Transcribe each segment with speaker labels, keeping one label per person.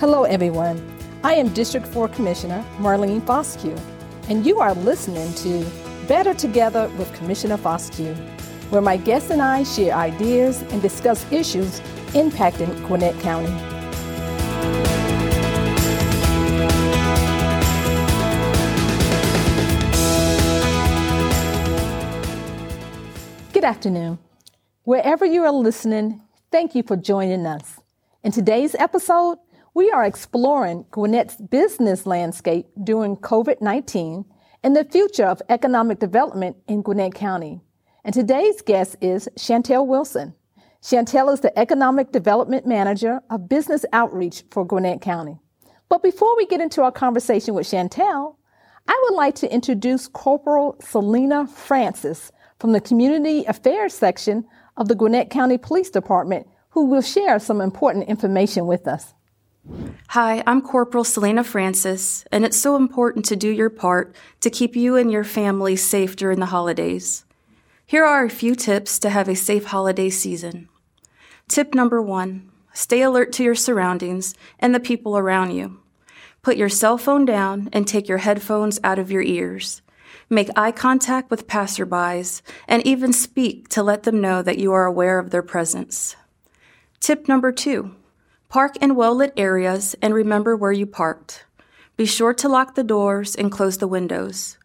Speaker 1: Hello, everyone. I am District 4 Commissioner Marlene Fosque, and you are listening to Better Together with Commissioner Fosque, where my guests and I share ideas and discuss issues impacting Gwinnett County. Good afternoon. Wherever you are listening, thank you for joining us. In today's episode, we are exploring Gwinnett's business landscape during COVID 19 and the future of economic development in Gwinnett County. And today's guest is Shantell Wilson. Shantell is the Economic Development Manager of Business Outreach for Gwinnett County. But before we get into our conversation with Shantell, I would like to introduce Corporal Selena Francis from the Community Affairs section of the Gwinnett County Police Department, who will share some important information with us.
Speaker 2: Hi, I'm Corporal Selena Francis, and it's so important to do your part to keep you and your family safe during the holidays. Here are a few tips to have a safe holiday season. Tip number one stay alert to your surroundings and the people around you. Put your cell phone down and take your headphones out of your ears. Make eye contact with passerbys and even speak to let them know that you are aware of their presence. Tip number two Park in well lit areas and remember where you parked. Be sure to lock the doors and close the windows.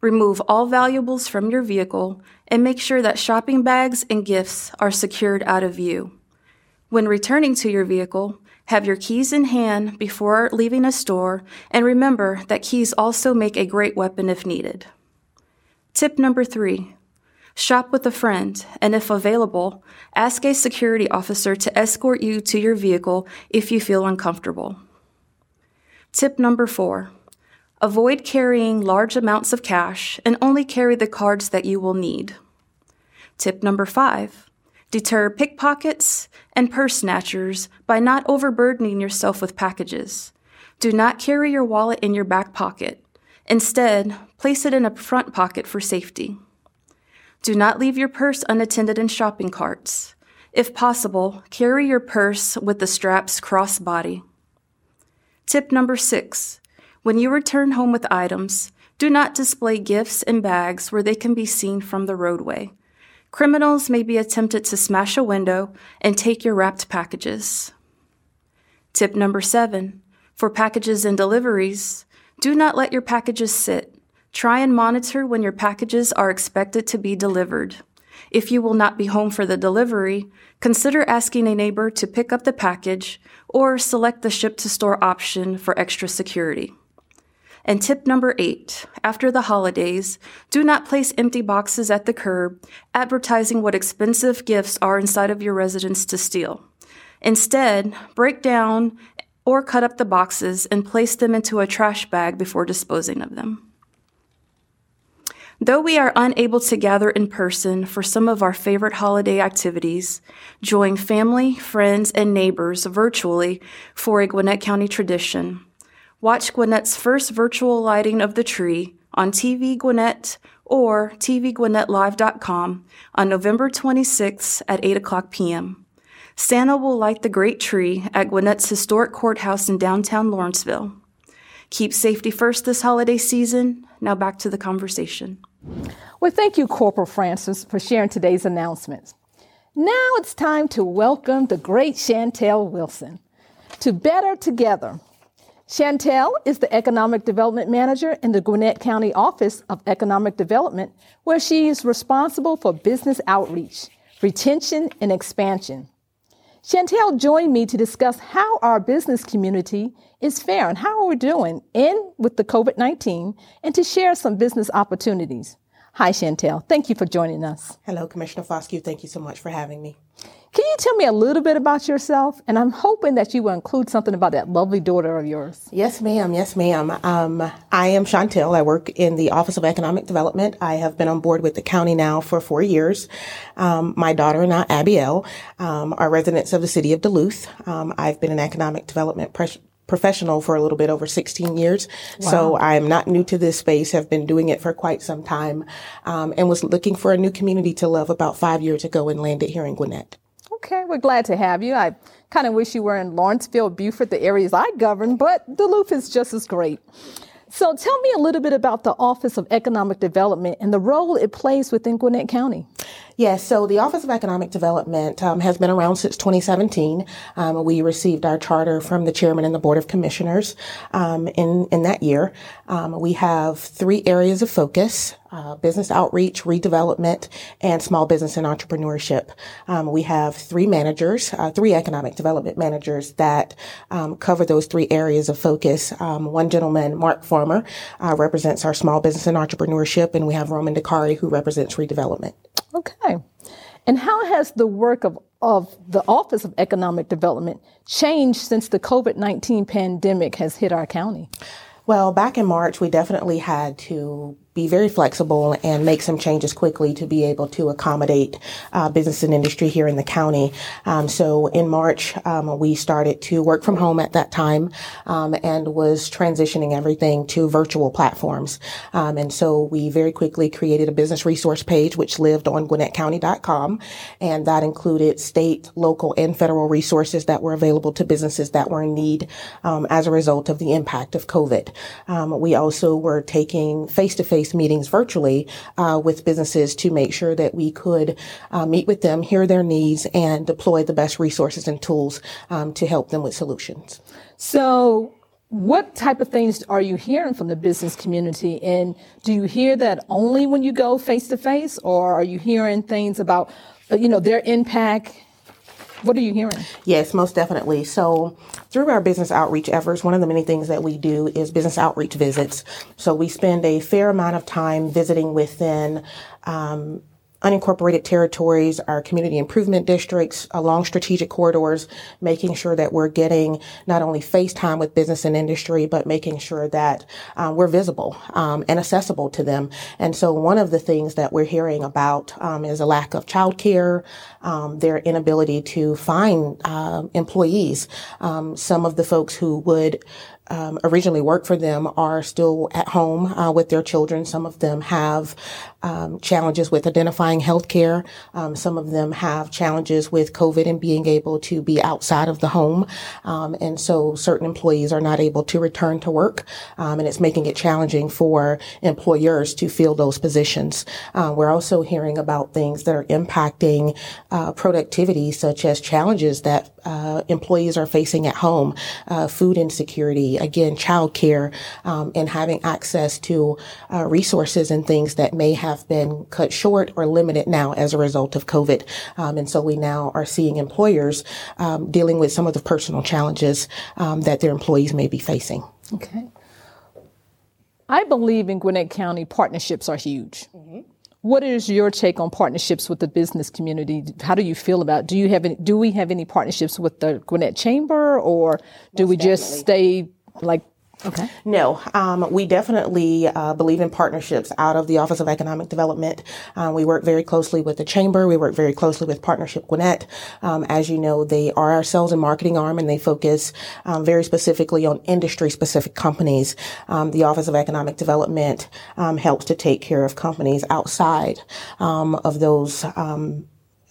Speaker 2: Remove all valuables from your vehicle and make sure that shopping bags and gifts are secured out of view. When returning to your vehicle, have your keys in hand before leaving a store and remember that keys also make a great weapon if needed. Tip number three Shop with a friend, and if available, ask a security officer to escort you to your vehicle if you feel uncomfortable. Tip number four avoid carrying large amounts of cash and only carry the cards that you will need. Tip number five deter pickpockets and purse snatchers by not overburdening yourself with packages. Do not carry your wallet in your back pocket. Instead, place it in a front pocket for safety. Do not leave your purse unattended in shopping carts. If possible, carry your purse with the straps cross-body. Tip number six. When you return home with items, do not display gifts and bags where they can be seen from the roadway. Criminals may be tempted to smash a window and take your wrapped packages. Tip number seven. For packages and deliveries, do not let your packages sit. Try and monitor when your packages are expected to be delivered. If you will not be home for the delivery, consider asking a neighbor to pick up the package or select the ship to store option for extra security. And tip number eight, after the holidays, do not place empty boxes at the curb, advertising what expensive gifts are inside of your residence to steal. Instead, break down or cut up the boxes and place them into a trash bag before disposing of them. Though we are unable to gather in person for some of our favorite holiday activities, join family, friends, and neighbors virtually for a Gwinnett County tradition. Watch Gwinnett's first virtual lighting of the tree on TV Gwinnett or tvgwinnettlive.com on November 26th at 8 o'clock p.m. Santa will light the great tree at Gwinnett's historic courthouse in downtown Lawrenceville. Keep safety first this holiday season. Now back to the conversation.
Speaker 1: Well, thank you, Corporal Francis, for sharing today's announcements. Now it's time to welcome the great Shantell Wilson to Better Together. Shantell is the Economic Development Manager in the Gwinnett County Office of Economic Development, where she is responsible for business outreach, retention, and expansion. Shantell joined me to discuss how our business community is faring, how we're doing in with the COVID 19, and to share some business opportunities. Hi, Shantell. Thank you for joining us.
Speaker 3: Hello, Commissioner Fosque. Thank you so much for having me.
Speaker 1: Can you tell me a little bit about yourself? And I'm hoping that you will include something about that lovely daughter of yours.
Speaker 3: Yes, ma'am. Yes, ma'am. Um, I am Shantell. I work in the Office of Economic Development. I have been on board with the county now for four years. Um, my daughter and I, Abiel, um, are residents of the city of Duluth. Um, I've been an economic development pres- professional for a little bit over 16 years. Wow. So I'm not new to this space, have been doing it for quite some time, um, and was looking for a new community to love about five years ago and landed here in Gwinnett.
Speaker 1: Okay, we're glad to have you. I kind of wish you were in Lawrenceville, Buford, the areas I govern, but Duluth is just as great. So tell me a little bit about the Office of Economic Development and the role it plays within Gwinnett County.
Speaker 3: Yes, so the Office of Economic Development um, has been around since 2017. Um, we received our charter from the chairman and the board of commissioners um, in in that year. Um, we have three areas of focus: uh, business outreach, redevelopment, and small business and entrepreneurship. Um, we have three managers, uh, three economic development managers that um, cover those three areas of focus. one gentleman, Mark Farmer, uh, represents our small business and entrepreneurship, and we have Roman Dakari, who represents redevelopment.
Speaker 1: Okay. And how has the work of, of the Office of Economic Development changed since the COVID 19 pandemic has hit our county?
Speaker 3: Well, back in March, we definitely had to be very flexible and make some changes quickly to be able to accommodate uh, business and industry here in the county. Um, so in March, um, we started to work from home at that time um, and was transitioning everything to virtual platforms. Um, and so we very quickly created a business resource page which lived on GwinnettCounty.com, and that included state, local, and federal resources that were available to businesses that were in need um, as a result of the impact of COVID. Um, we also were taking face-to-face face meetings virtually uh, with businesses to make sure that we could uh, meet with them, hear their needs, and deploy the best resources and tools um, to help them with solutions.
Speaker 1: So, what type of things are you hearing from the business community? And do you hear that only when you go face to face, or are you hearing things about, uh, you know, their impact what are you hearing?
Speaker 3: Yes, most definitely. So, through our business outreach efforts, one of the many things that we do is business outreach visits. So, we spend a fair amount of time visiting within um, unincorporated territories, our community improvement districts, along strategic corridors, making sure that we're getting not only face time with business and industry, but making sure that um, we're visible um, and accessible to them. And so one of the things that we're hearing about um, is a lack of childcare, um, their inability to find uh, employees. Um, some of the folks who would um, originally worked for them are still at home uh, with their children. Some of them have um, challenges with identifying healthcare. Um, some of them have challenges with COVID and being able to be outside of the home. Um, and so certain employees are not able to return to work. Um, and it's making it challenging for employers to fill those positions. Uh, we're also hearing about things that are impacting uh, productivity, such as challenges that uh, employees are facing at home, uh, food insecurity, again, childcare, um, and having access to uh, resources and things that may have been cut short or limited now as a result of COVID. Um, and so we now are seeing employers um, dealing with some of the personal challenges um, that their employees may be facing.
Speaker 1: Okay. I believe in Gwinnett County partnerships are huge. Mm-hmm. What is your take on partnerships with the business community? How do you feel about? Do you have any, do we have any partnerships with the Gwinnett Chamber, or do Most we just stay like Okay.
Speaker 3: No, um, we definitely uh, believe in partnerships out of the Office of Economic Development. Um, we work very closely with the Chamber. We work very closely with Partnership Gwinnett. Um, as you know, they are our sales and marketing arm, and they focus um, very specifically on industry-specific companies. Um, the Office of Economic Development um, helps to take care of companies outside of those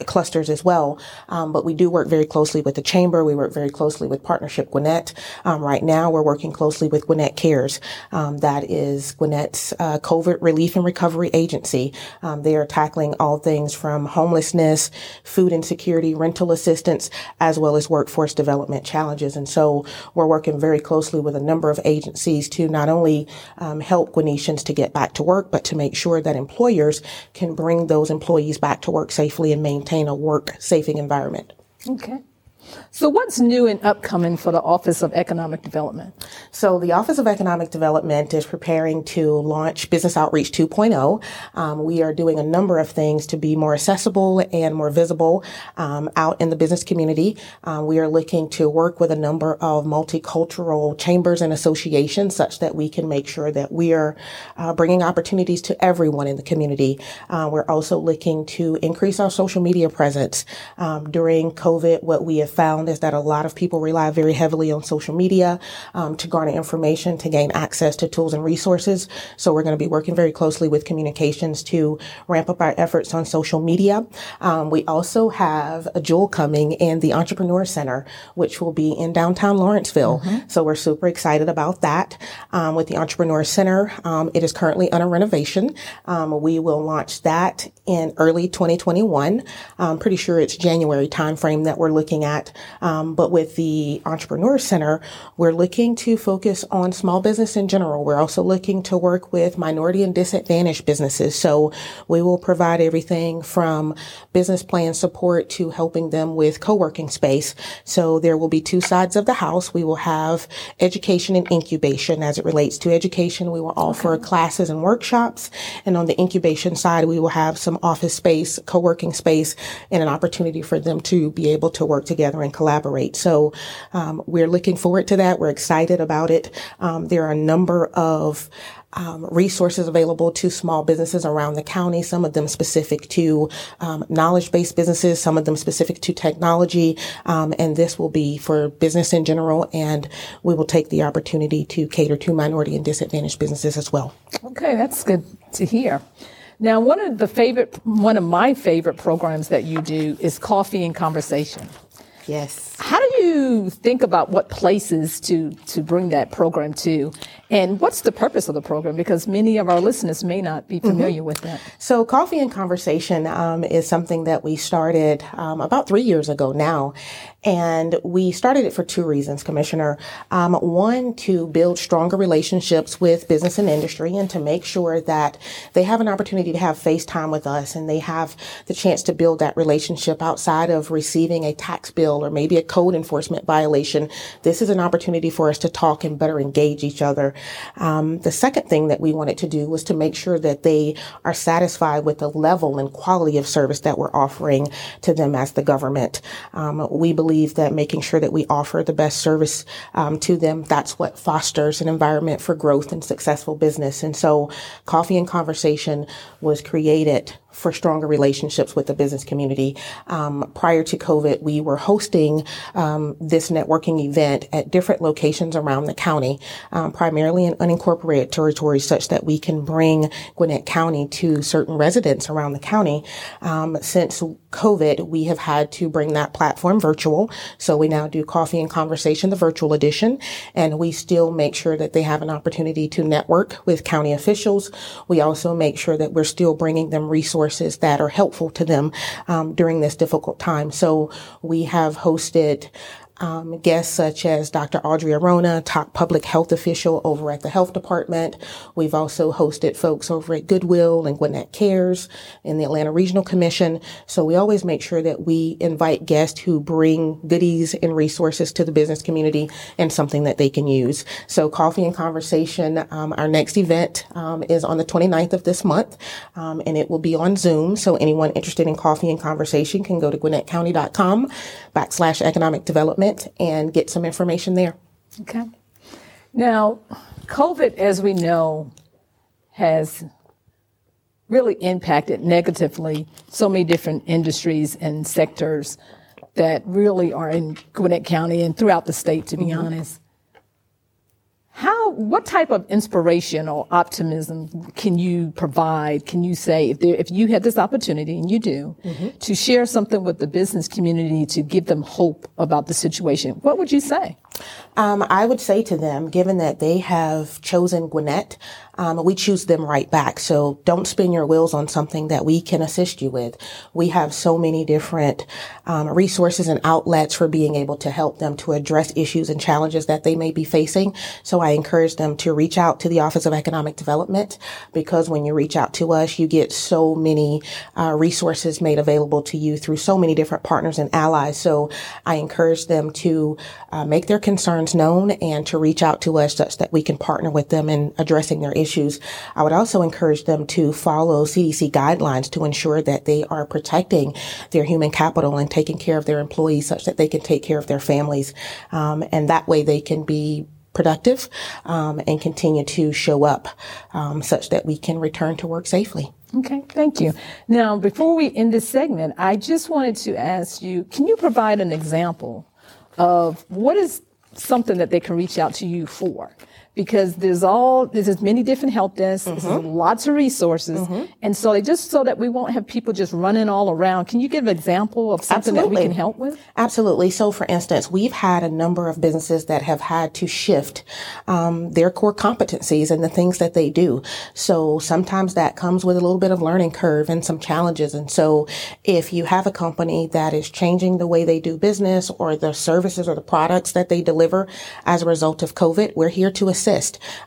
Speaker 3: clusters as well. Um, but we do work very closely with the chamber. We work very closely with Partnership Gwinnett. Um, right now, we're working closely with Gwinnett Cares. Um, that is Gwinnett's uh, COVID relief and recovery agency. Um, they are tackling all things from homelessness, food insecurity, rental assistance, as well as workforce development challenges. And so we're working very closely with a number of agencies to not only um, help Gwinnettians to get back to work, but to make sure that employers can bring those employees back to work safely and maintain maintain a work safing environment.
Speaker 1: Okay. So, what's new and upcoming for the Office of Economic Development?
Speaker 3: So, the Office of Economic Development is preparing to launch Business Outreach 2.0. Um, we are doing a number of things to be more accessible and more visible um, out in the business community. Um, we are looking to work with a number of multicultural chambers and associations such that we can make sure that we are uh, bringing opportunities to everyone in the community. Uh, we're also looking to increase our social media presence. Um, during COVID, what we have found is that a lot of people rely very heavily on social media um, to garner information, to gain access to tools and resources. So we're going to be working very closely with communications to ramp up our efforts on social media. Um, we also have a jewel coming in the Entrepreneur Center, which will be in downtown Lawrenceville. Mm-hmm. So we're super excited about that. Um, with the Entrepreneur Center, um, it is currently under renovation. Um, we will launch that in early 2021. I'm pretty sure it's January timeframe that we're looking at. Um, but with the Entrepreneur Center, we're looking to focus on small business in general. We're also looking to work with minority and disadvantaged businesses. So we will provide everything from business plan support to helping them with co-working space. So there will be two sides of the house. We will have education and incubation as it relates to education. We will offer okay. classes and workshops. And on the incubation side, we will have some office space, co-working space, and an opportunity for them to be able to work together and collaborate. So um, we're looking forward to that. We're excited about it. Um, there are a number of um, resources available to small businesses around the county, some of them specific to um, knowledge-based businesses, some of them specific to technology, um, and this will be for business in general, and we will take the opportunity to cater to minority and disadvantaged businesses as well.
Speaker 1: Okay, that's good to hear. Now, one of the favorite, one of my favorite programs that you do is Coffee and Conversation.
Speaker 3: Yes.
Speaker 1: How do you think about what places to to bring that program to, and what's the purpose of the program? Because many of our listeners may not be familiar mm-hmm. with that.
Speaker 3: So, Coffee and Conversation um, is something that we started um, about three years ago now, and we started it for two reasons, Commissioner. Um, one, to build stronger relationships with business and industry, and to make sure that they have an opportunity to have face time with us, and they have the chance to build that relationship outside of receiving a tax bill or maybe a code enforcement violation, this is an opportunity for us to talk and better engage each other. Um, the second thing that we wanted to do was to make sure that they are satisfied with the level and quality of service that we're offering to them as the government. Um, we believe that making sure that we offer the best service um, to them, that's what fosters an environment for growth and successful business. And so Coffee and Conversation was created for stronger relationships with the business community. Um, prior to COVID, we were hosting um, this networking event at different locations around the county, um, primarily in unincorporated territories, such that we can bring Gwinnett County to certain residents around the county. Um, since COVID, we have had to bring that platform virtual, so we now do coffee and conversation, the virtual edition, and we still make sure that they have an opportunity to network with county officials. We also make sure that we're still bringing them resources resources that are helpful to them um, during this difficult time. So we have hosted um, guests such as Dr. Audrey Arona, top public health official over at the health department. We've also hosted folks over at Goodwill and Gwinnett Cares and the Atlanta Regional Commission. So we always make sure that we invite guests who bring goodies and resources to the business community and something that they can use. So coffee and conversation. Um, our next event um, is on the 29th of this month, um, and it will be on Zoom. So anyone interested in coffee and conversation can go to gwinnettcounty.com backslash economic development and get some information there.
Speaker 1: Okay. Now, COVID, as we know, has really impacted negatively so many different industries and sectors that really are in Gwinnett County and throughout the state, to be mm-hmm. honest. How, what type of inspiration or optimism can you provide? Can you say if there, if you had this opportunity and you do mm-hmm. to share something with the business community to give them hope about the situation, what would you say?
Speaker 3: Um, I would say to them, given that they have chosen Gwinnett, um, we choose them right back. So don't spin your wheels on something that we can assist you with. We have so many different um, resources and outlets for being able to help them to address issues and challenges that they may be facing. So I encourage them to reach out to the Office of Economic Development because when you reach out to us, you get so many uh, resources made available to you through so many different partners and allies. So I encourage them to uh, make their concerns known and to reach out to us such that we can partner with them in addressing their issues. I would also encourage them to follow CDC guidelines to ensure that they are protecting their human capital and taking care of their employees such that they can take care of their families. Um, and that way they can be productive um, and continue to show up um, such that we can return to work safely.
Speaker 1: Okay, thank you. Now, before we end this segment, I just wanted to ask you, can you provide an example of what is something that they can reach out to you for because there's all there's as many different help desks, mm-hmm. lots of resources, mm-hmm. and so they just so that we won't have people just running all around. Can you give an example of something Absolutely. that we can help with?
Speaker 3: Absolutely. So, for instance, we've had a number of businesses that have had to shift um, their core competencies and the things that they do. So sometimes that comes with a little bit of learning curve and some challenges. And so, if you have a company that is changing the way they do business or the services or the products that they deliver as a result of COVID, we're here to assist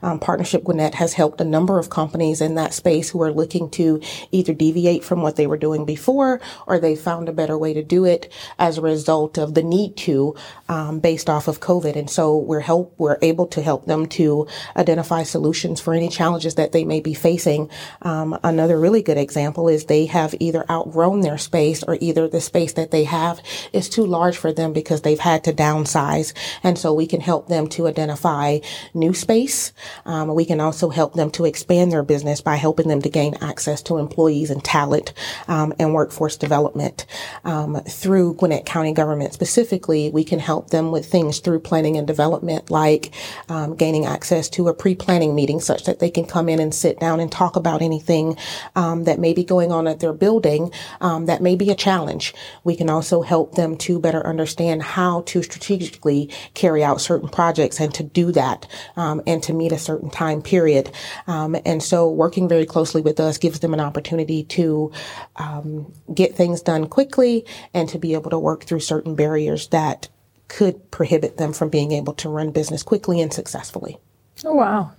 Speaker 3: Um, Partnership Gwinnett has helped a number of companies in that space who are looking to either deviate from what they were doing before or they found a better way to do it as a result of the need to um, based off of COVID. And so we're help we're able to help them to identify solutions for any challenges that they may be facing. Um, another really good example is they have either outgrown their space or either the space that they have is too large for them because they've had to downsize. And so we can help them to identify new space. Um, we can also help them to expand their business by helping them to gain access to employees and talent um, and workforce development. Um, through Gwinnett County government specifically, we can help them with things through planning and development, like um, gaining access to a pre-planning meeting such that they can come in and sit down and talk about anything um, that may be going on at their building that may be a challenge. We can also help them to better understand how to strategically carry out certain projects and to do that um, and to meet a certain time period. Um, and so working very closely with us gives them an opportunity to um, get things done quickly and to be able to work through certain barriers that could prohibit them from being able to run business quickly and successfully.
Speaker 1: Oh, wow.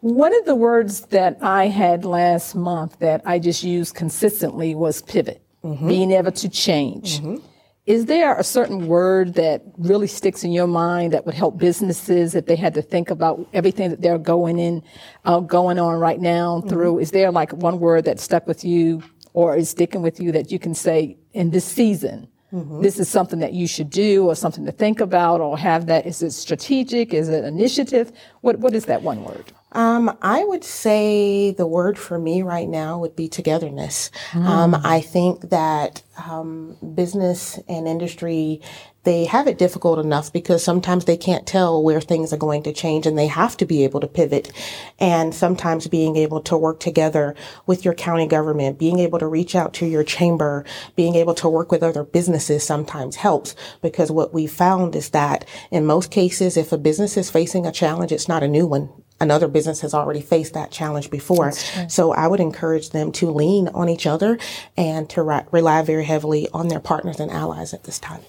Speaker 1: One of the words that I had last month that I just used consistently was pivot, mm-hmm. being able to change. Mm-hmm. Is there a certain word that really sticks in your mind that would help businesses if they had to think about everything that they're going in, uh, going on right now mm-hmm. through? Is there like one word that stuck with you or is sticking with you that you can say in this season? Mm-hmm. This is something that you should do or something to think about or have that. Is it strategic? Is it initiative? What, what is that one word?
Speaker 3: Um, I would say the word for me right now would be togetherness. Mm. Um, I think that um, business and industry they have it difficult enough because sometimes they can't tell where things are going to change and they have to be able to pivot. And sometimes being able to work together with your county government, being able to reach out to your chamber, being able to work with other businesses sometimes helps because what we found is that in most cases, if a business is facing a challenge, it's not a new one another business has already faced that challenge before. So I would encourage them to lean on each other and to re- rely very heavily on their partners and allies at this time.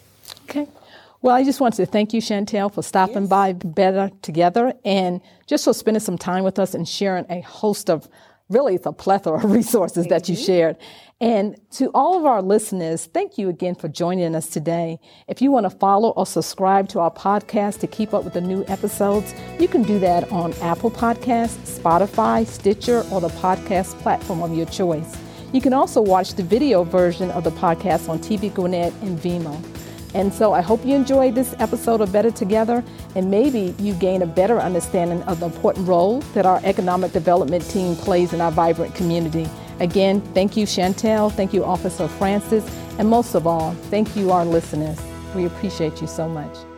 Speaker 1: Okay. Well, I just wanted to thank you, Shantell, for stopping yes. by Better Together and just for spending some time with us and sharing a host of really it's a plethora of resources that you mm-hmm. shared. And to all of our listeners, thank you again for joining us today. If you want to follow or subscribe to our podcast to keep up with the new episodes, you can do that on Apple Podcasts, Spotify, Stitcher, or the podcast platform of your choice. You can also watch the video version of the podcast on TV Gwinnett and Vimeo. And so I hope you enjoyed this episode of Better Together, and maybe you gain a better understanding of the important role that our economic development team plays in our vibrant community. Again, thank you, Shantell. Thank you, Officer Francis. And most of all, thank you, our listeners. We appreciate you so much.